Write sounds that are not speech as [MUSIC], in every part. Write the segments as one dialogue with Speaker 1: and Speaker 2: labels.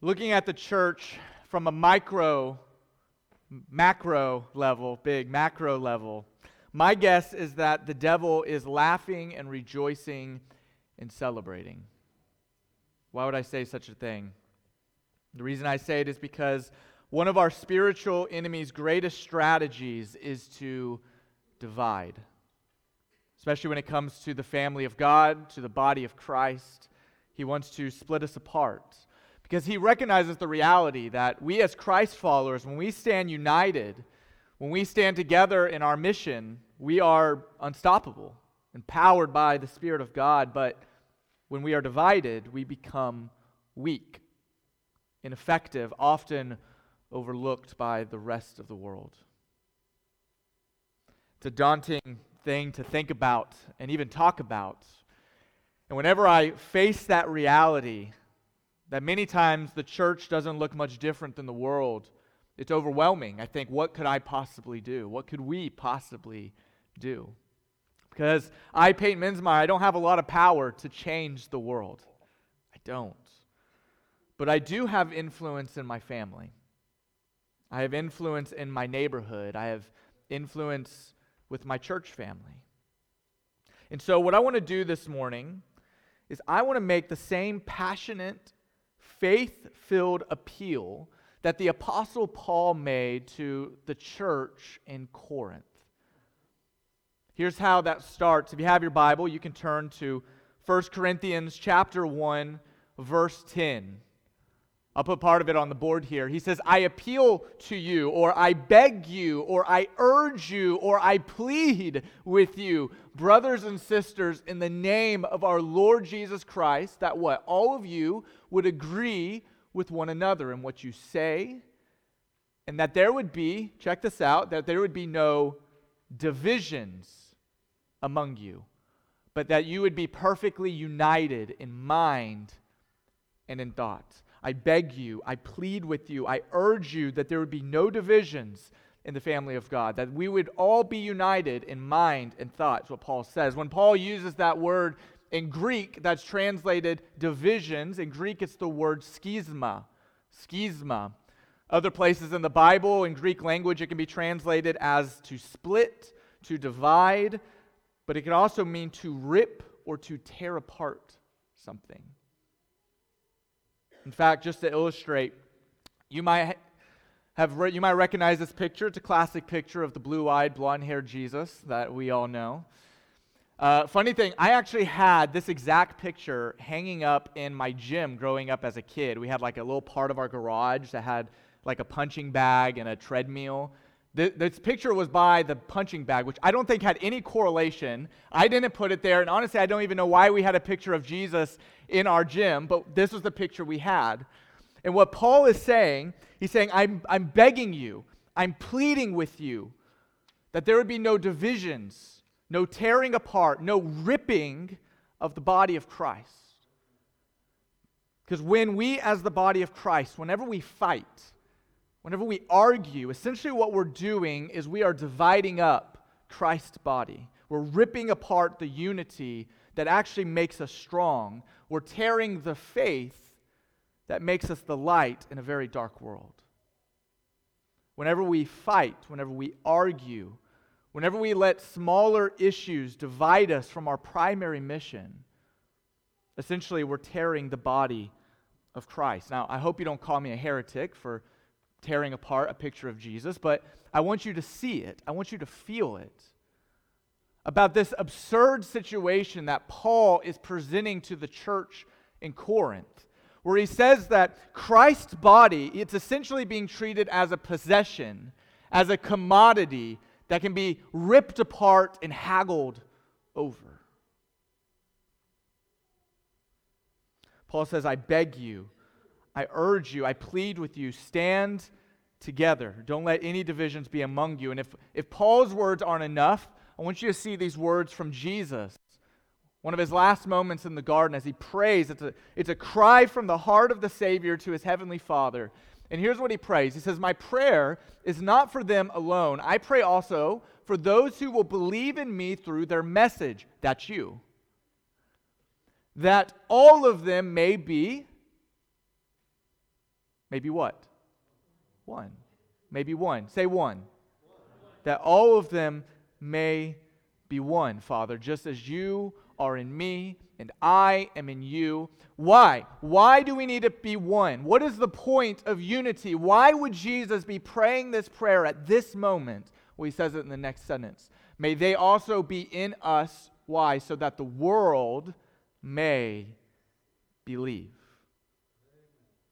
Speaker 1: Looking at the church from a micro, macro level, big macro level, my guess is that the devil is laughing and rejoicing and celebrating. Why would I say such a thing? The reason I say it is because one of our spiritual enemy's greatest strategies is to divide, especially when it comes to the family of God, to the body of Christ. He wants to split us apart because he recognizes the reality that we, as Christ followers, when we stand united, when we stand together in our mission, we are unstoppable, empowered by the Spirit of God. But when we are divided, we become weak, ineffective, often overlooked by the rest of the world. It's a daunting thing to think about and even talk about. And whenever I face that reality, that many times the church doesn't look much different than the world. It's overwhelming. I think, what could I possibly do? What could we possibly do? Because I, Peyton Minsmeyer, I don't have a lot of power to change the world. I don't. But I do have influence in my family. I have influence in my neighborhood. I have influence with my church family. And so, what I want to do this morning is I want to make the same passionate faith filled appeal that the Apostle Paul made to the church in Corinth. Here's how that starts. If you have your Bible, you can turn to 1 Corinthians chapter 1 verse 10. I'll put part of it on the board here. He says, I appeal to you, or I beg you, or I urge you, or I plead with you, brothers and sisters, in the name of our Lord Jesus Christ, that what? All of you would agree with one another in what you say, and that there would be, check this out, that there would be no divisions among you, but that you would be perfectly united in mind and in thought. I beg you, I plead with you, I urge you that there would be no divisions in the family of God, that we would all be united in mind and thought, is what Paul says. When Paul uses that word in Greek, that's translated divisions. In Greek, it's the word schisma. Schisma. Other places in the Bible, in Greek language, it can be translated as to split, to divide, but it can also mean to rip or to tear apart something. In fact, just to illustrate, you might have re- you might recognize this picture. It's a classic picture of the blue-eyed, blonde-haired Jesus that we all know. Uh, funny thing, I actually had this exact picture hanging up in my gym growing up as a kid. We had like a little part of our garage that had like a punching bag and a treadmill. This picture was by the punching bag, which I don't think had any correlation. I didn't put it there, and honestly, I don't even know why we had a picture of Jesus in our gym, but this was the picture we had. And what Paul is saying, he's saying, I'm, I'm begging you, I'm pleading with you that there would be no divisions, no tearing apart, no ripping of the body of Christ. Because when we, as the body of Christ, whenever we fight, whenever we argue, essentially what we're doing is we are dividing up Christ's body. We're ripping apart the unity that actually makes us strong. We're tearing the faith that makes us the light in a very dark world. Whenever we fight, whenever we argue, whenever we let smaller issues divide us from our primary mission, essentially we're tearing the body of Christ. Now, I hope you don't call me a heretic for tearing apart a picture of Jesus, but I want you to see it. I want you to feel it. About this absurd situation that Paul is presenting to the church in Corinth, where he says that Christ's body, it's essentially being treated as a possession, as a commodity that can be ripped apart and haggled over. Paul says, I beg you, I urge you, I plead with you, stand together. Don't let any divisions be among you. And if, if Paul's words aren't enough, I want you to see these words from Jesus. One of his last moments in the garden as he prays, it's a, it's a cry from the heart of the Savior to his heavenly Father. And here's what he prays He says, My prayer is not for them alone. I pray also for those who will believe in me through their message. That's you. That all of them may be Maybe what? One. Maybe one. Say one. That all of them may be one, Father, just as you are in me and I am in you. Why? Why do we need to be one? What is the point of unity? Why would Jesus be praying this prayer at this moment? Well, he says it in the next sentence. May they also be in us. Why? So that the world may believe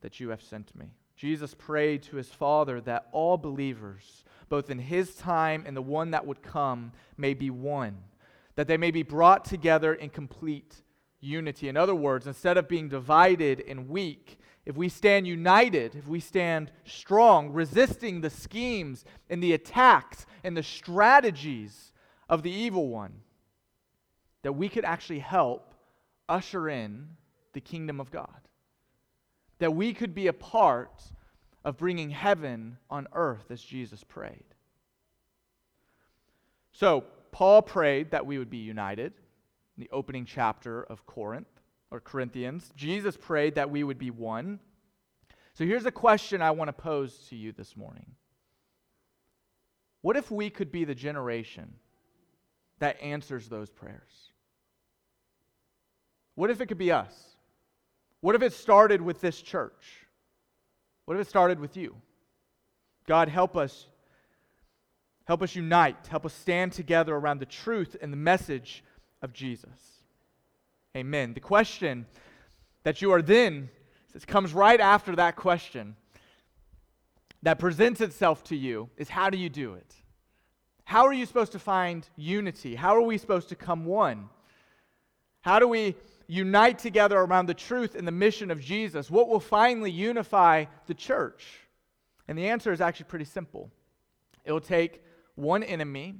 Speaker 1: that you have sent me. Jesus prayed to his Father that all believers, both in his time and the one that would come, may be one, that they may be brought together in complete unity. In other words, instead of being divided and weak, if we stand united, if we stand strong, resisting the schemes and the attacks and the strategies of the evil one, that we could actually help usher in the kingdom of God that we could be a part of bringing heaven on earth as Jesus prayed. So, Paul prayed that we would be united in the opening chapter of Corinth or Corinthians. Jesus prayed that we would be one. So, here's a question I want to pose to you this morning What if we could be the generation that answers those prayers? What if it could be us? What if it started with this church? What if it started with you? God, help us. Help us unite. Help us stand together around the truth and the message of Jesus. Amen. The question that you are then, this comes right after that question that presents itself to you is how do you do it? How are you supposed to find unity? How are we supposed to come one? How do we unite together around the truth and the mission of Jesus? What will finally unify the church? And the answer is actually pretty simple it will take one enemy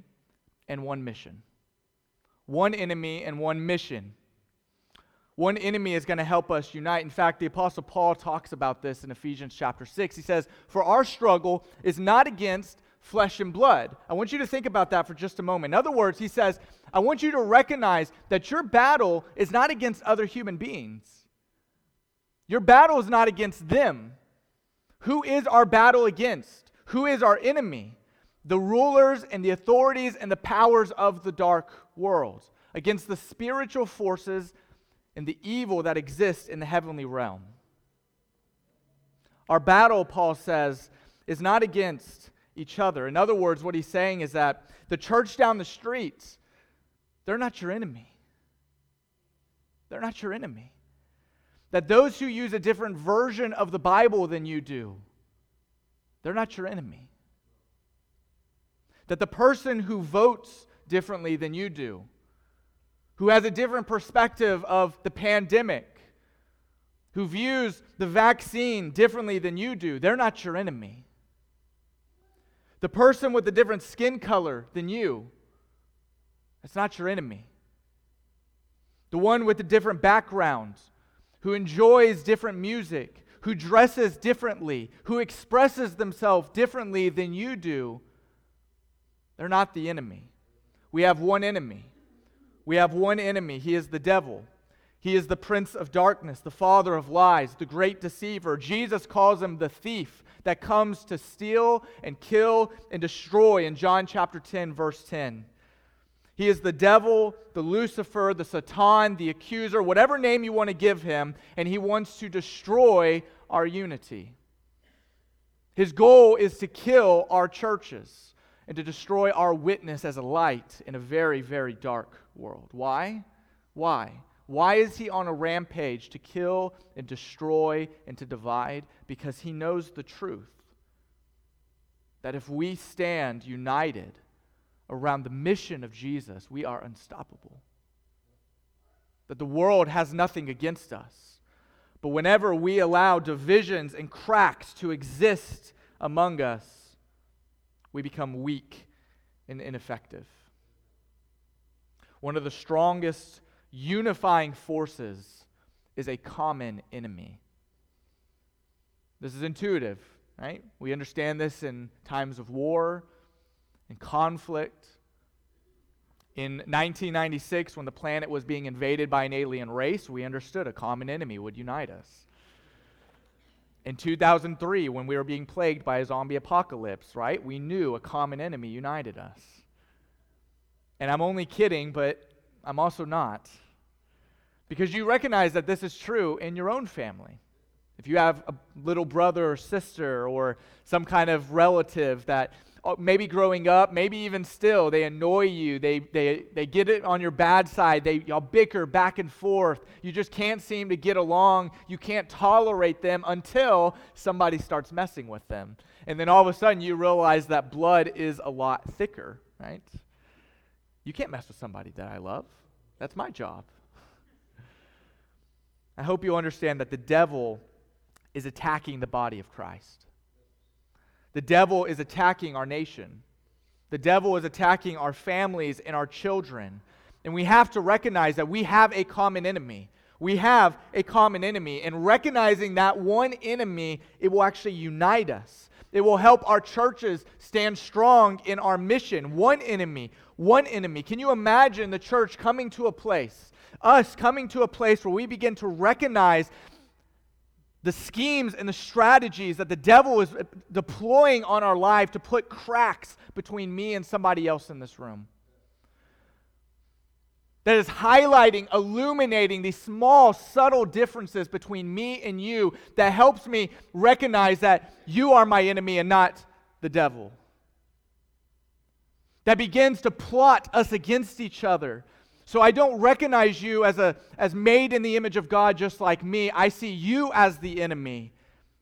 Speaker 1: and one mission. One enemy and one mission. One enemy is going to help us unite. In fact, the Apostle Paul talks about this in Ephesians chapter 6. He says, For our struggle is not against flesh and blood. I want you to think about that for just a moment. In other words, he says, I want you to recognize that your battle is not against other human beings. Your battle is not against them. Who is our battle against? Who is our enemy? The rulers and the authorities and the powers of the dark world, against the spiritual forces and the evil that exists in the heavenly realm. Our battle, Paul says, is not against each other. In other words, what he's saying is that the church down the streets, they're not your enemy. They're not your enemy. That those who use a different version of the Bible than you do, they're not your enemy. That the person who votes differently than you do, who has a different perspective of the pandemic, who views the vaccine differently than you do, they're not your enemy. The person with a different skin color than you, that's not your enemy. The one with a different background, who enjoys different music, who dresses differently, who expresses themselves differently than you do, they're not the enemy. We have one enemy. We have one enemy. He is the devil. He is the prince of darkness, the father of lies, the great deceiver. Jesus calls him the thief that comes to steal and kill and destroy in John chapter 10, verse 10. He is the devil, the Lucifer, the Satan, the accuser, whatever name you want to give him, and he wants to destroy our unity. His goal is to kill our churches and to destroy our witness as a light in a very, very dark world. Why? Why? Why is he on a rampage to kill and destroy and to divide? Because he knows the truth. That if we stand united around the mission of Jesus, we are unstoppable. That the world has nothing against us. But whenever we allow divisions and cracks to exist among us, we become weak and ineffective. One of the strongest unifying forces is a common enemy. This is intuitive, right? We understand this in times of war and conflict. In 1996, when the planet was being invaded by an alien race, we understood a common enemy would unite us. In 2003, when we were being plagued by a zombie apocalypse, right? We knew a common enemy united us. And I'm only kidding, but I'm also not. Because you recognize that this is true in your own family. If you have a little brother or sister or some kind of relative that uh, maybe growing up, maybe even still, they annoy you, they, they, they get it on your bad side, they y'all bicker back and forth. You just can't seem to get along. You can't tolerate them until somebody starts messing with them. And then all of a sudden you realize that blood is a lot thicker, right? You can't mess with somebody that I love. That's my job. [LAUGHS] I hope you understand that the devil is attacking the body of Christ. The devil is attacking our nation. The devil is attacking our families and our children. And we have to recognize that we have a common enemy. We have a common enemy. And recognizing that one enemy, it will actually unite us. It will help our churches stand strong in our mission. One enemy, one enemy. Can you imagine the church coming to a place, us coming to a place where we begin to recognize the schemes and the strategies that the devil is deploying on our life to put cracks between me and somebody else in this room. That is highlighting, illuminating these small, subtle differences between me and you that helps me recognize that you are my enemy and not the devil. That begins to plot us against each other so I don't recognize you as, a, as made in the image of God just like me. I see you as the enemy.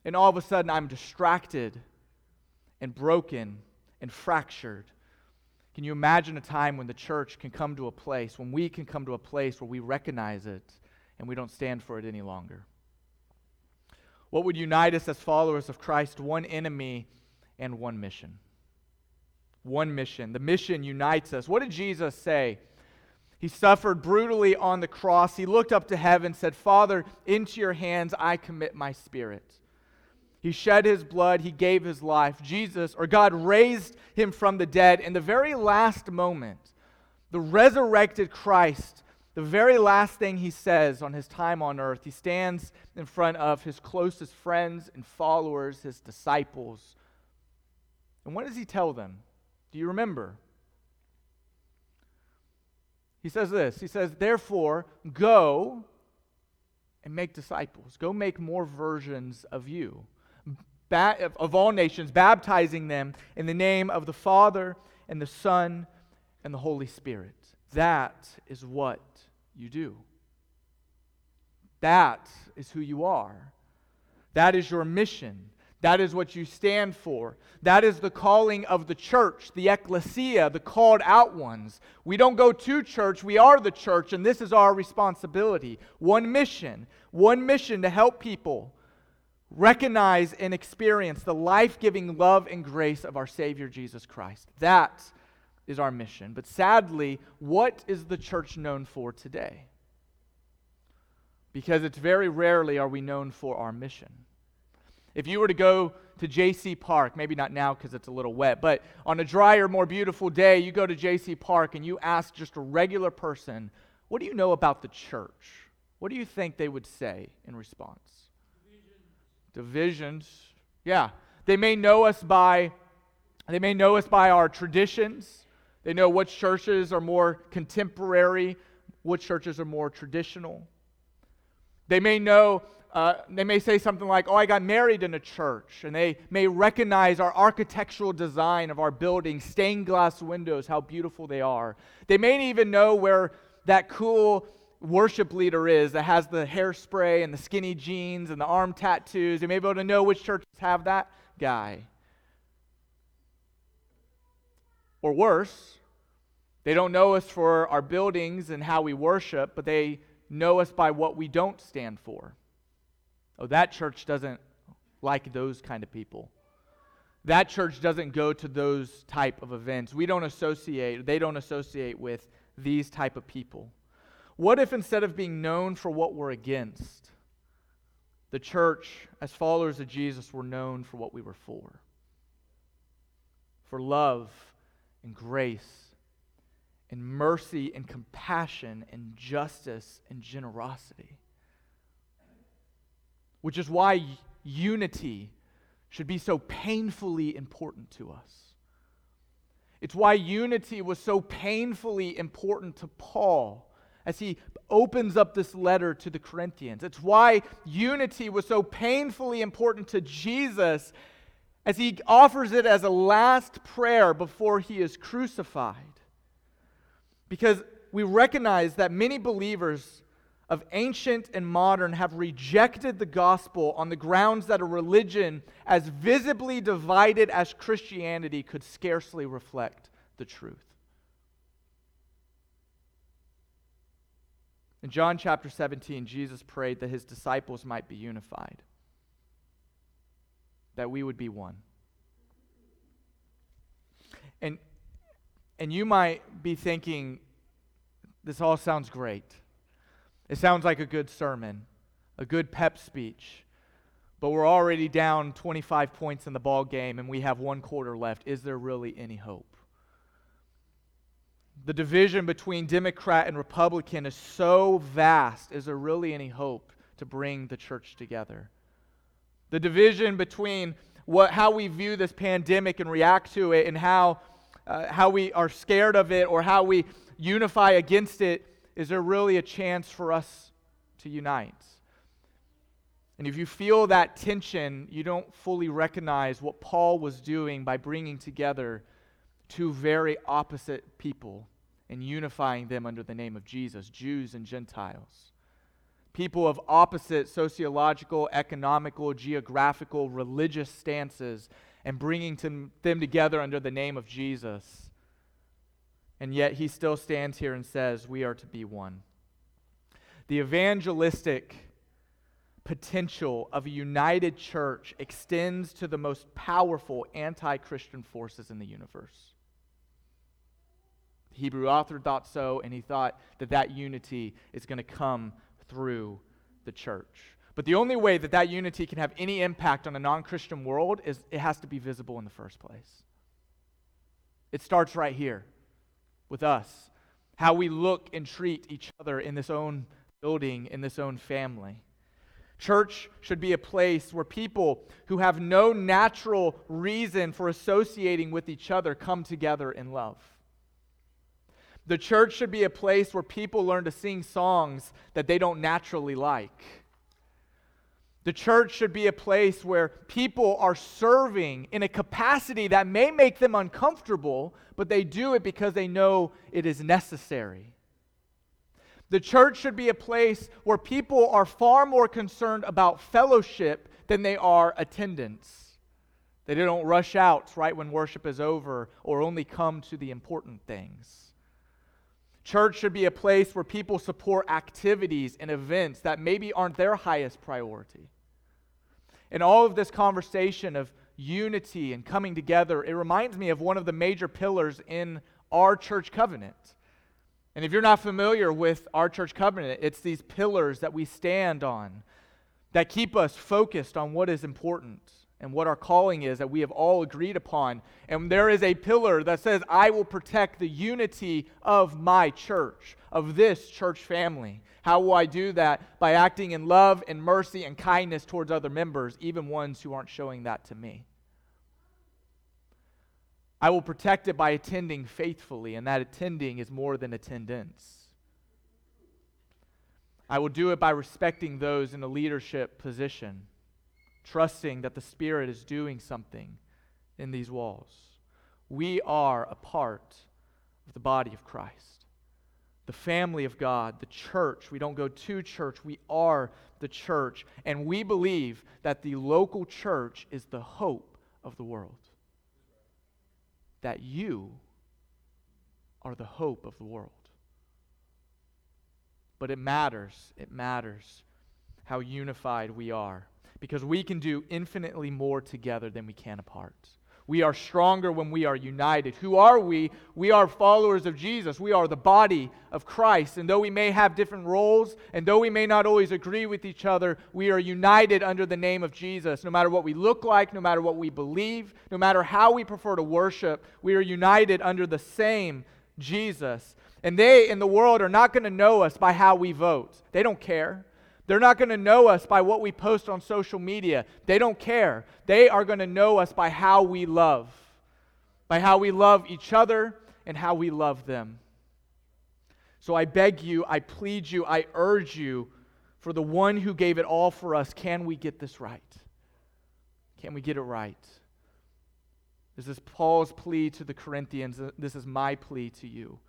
Speaker 1: And all of a sudden, I'm distracted and broken and fractured. Can you imagine a time when the church can come to a place, when we can come to a place where we recognize it and we don't stand for it any longer? What would unite us as followers of Christ? One enemy and one mission. One mission. The mission unites us. What did Jesus say? He suffered brutally on the cross. He looked up to heaven, said, Father, into your hands I commit my spirit. He shed his blood, he gave his life. Jesus, or God, raised him from the dead. In the very last moment, the resurrected Christ, the very last thing he says on his time on earth, he stands in front of his closest friends and followers, his disciples. And what does he tell them? Do you remember? He says this He says, Therefore, go and make disciples. Go make more versions of you, ba- of all nations, baptizing them in the name of the Father and the Son and the Holy Spirit. That is what you do. That is who you are. That is your mission. That is what you stand for. That is the calling of the church, the ecclesia, the called out ones. We don't go to church, we are the church, and this is our responsibility. One mission, one mission to help people recognize and experience the life giving love and grace of our Savior Jesus Christ. That is our mission. But sadly, what is the church known for today? Because it's very rarely are we known for our mission. If you were to go to JC Park, maybe not now because it's a little wet, but on a drier, more beautiful day, you go to JC Park and you ask just a regular person, What do you know about the church? What do you think they would say in response? Divisions. Divisions. Yeah. They may know us by they may know us by our traditions. They know which churches are more contemporary, which churches are more traditional. They may know uh, they may say something like, Oh, I got married in a church. And they may recognize our architectural design of our building, stained glass windows, how beautiful they are. They may even know where that cool worship leader is that has the hairspray and the skinny jeans and the arm tattoos. They may be able to know which churches have that guy. Or worse, they don't know us for our buildings and how we worship, but they know us by what we don't stand for. Oh, that church doesn't like those kind of people. That church doesn't go to those type of events. We don't associate, they don't associate with these type of people. What if instead of being known for what we're against, the church, as followers of Jesus, were known for what we were for? For love and grace and mercy and compassion and justice and generosity which is why unity should be so painfully important to us. It's why unity was so painfully important to Paul as he opens up this letter to the Corinthians. It's why unity was so painfully important to Jesus as he offers it as a last prayer before he is crucified. Because we recognize that many believers of ancient and modern have rejected the gospel on the grounds that a religion as visibly divided as Christianity could scarcely reflect the truth. In John chapter 17, Jesus prayed that his disciples might be unified, that we would be one. And, and you might be thinking, this all sounds great. It sounds like a good sermon, a good pep speech. But we're already down 25 points in the ball game and we have one quarter left. Is there really any hope? The division between Democrat and Republican is so vast. Is there really any hope to bring the church together? The division between what, how we view this pandemic and react to it and how, uh, how we are scared of it or how we unify against it is there really a chance for us to unite? And if you feel that tension, you don't fully recognize what Paul was doing by bringing together two very opposite people and unifying them under the name of Jesus, Jews and Gentiles. People of opposite sociological, economical, geographical, religious stances, and bringing them together under the name of Jesus and yet he still stands here and says, We are to be one. The evangelistic potential of a united church extends to the most powerful anti Christian forces in the universe. The Hebrew author thought so, and he thought that that unity is going to come through the church. But the only way that that unity can have any impact on a non Christian world is it has to be visible in the first place. It starts right here with us, how we look and treat each other in this own building, in this own family. Church should be a place where people who have no natural reason for associating with each other come together in love. The church should be a place where people learn to sing songs that they don't naturally like. The church should be a place where people are serving in a capacity that may make them uncomfortable, but they do it because they know it is necessary. The church should be a place where people are far more concerned about fellowship than they are attendance. They don't rush out right when worship is over or only come to the important things. Church should be a place where people support activities and events that maybe aren't their highest priority. In all of this conversation of unity and coming together, it reminds me of one of the major pillars in our church covenant. And if you're not familiar with our church covenant, it's these pillars that we stand on that keep us focused on what is important and what our calling is that we have all agreed upon. And there is a pillar that says, I will protect the unity of my church, of this church family. How will I do that? By acting in love and mercy and kindness towards other members, even ones who aren't showing that to me. I will protect it by attending faithfully, and that attending is more than attendance. I will do it by respecting those in a leadership position, trusting that the Spirit is doing something in these walls. We are a part of the body of Christ the family of God, the church. We don't go to church, we are the church. And we believe that the local church is the hope of the world. That you are the hope of the world. But it matters, it matters how unified we are because we can do infinitely more together than we can apart. We are stronger when we are united. Who are we? We are followers of Jesus. We are the body of Christ. And though we may have different roles, and though we may not always agree with each other, we are united under the name of Jesus. No matter what we look like, no matter what we believe, no matter how we prefer to worship, we are united under the same Jesus. And they in the world are not going to know us by how we vote, they don't care. They're not going to know us by what we post on social media. They don't care. They are going to know us by how we love, by how we love each other and how we love them. So I beg you, I plead you, I urge you, for the one who gave it all for us, can we get this right? Can we get it right? This is Paul's plea to the Corinthians. This is my plea to you.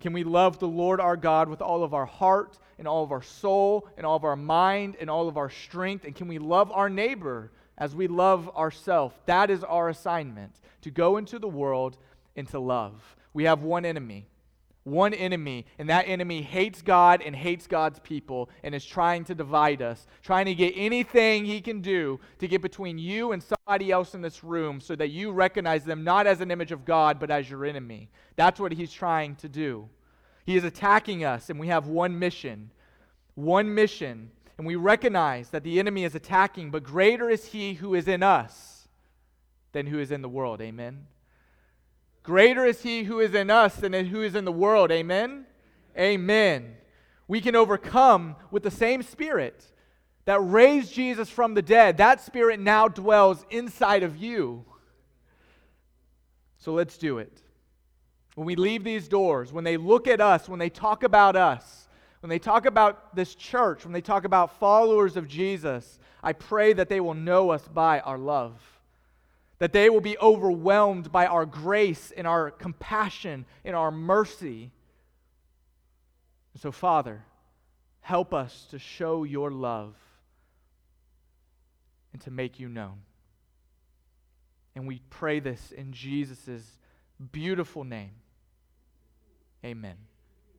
Speaker 1: Can we love the Lord our God with all of our heart and all of our soul and all of our mind and all of our strength? And can we love our neighbor as we love ourselves? That is our assignment to go into the world and to love. We have one enemy. One enemy, and that enemy hates God and hates God's people and is trying to divide us, trying to get anything he can do to get between you and somebody else in this room so that you recognize them not as an image of God, but as your enemy. That's what he's trying to do. He is attacking us, and we have one mission. One mission. And we recognize that the enemy is attacking, but greater is he who is in us than who is in the world. Amen. Greater is he who is in us than who is in the world. Amen? Amen. We can overcome with the same spirit that raised Jesus from the dead. That spirit now dwells inside of you. So let's do it. When we leave these doors, when they look at us, when they talk about us, when they talk about this church, when they talk about followers of Jesus, I pray that they will know us by our love that they will be overwhelmed by our grace and our compassion and our mercy. And so, Father, help us to show your love and to make you known. And we pray this in Jesus' beautiful name. Amen.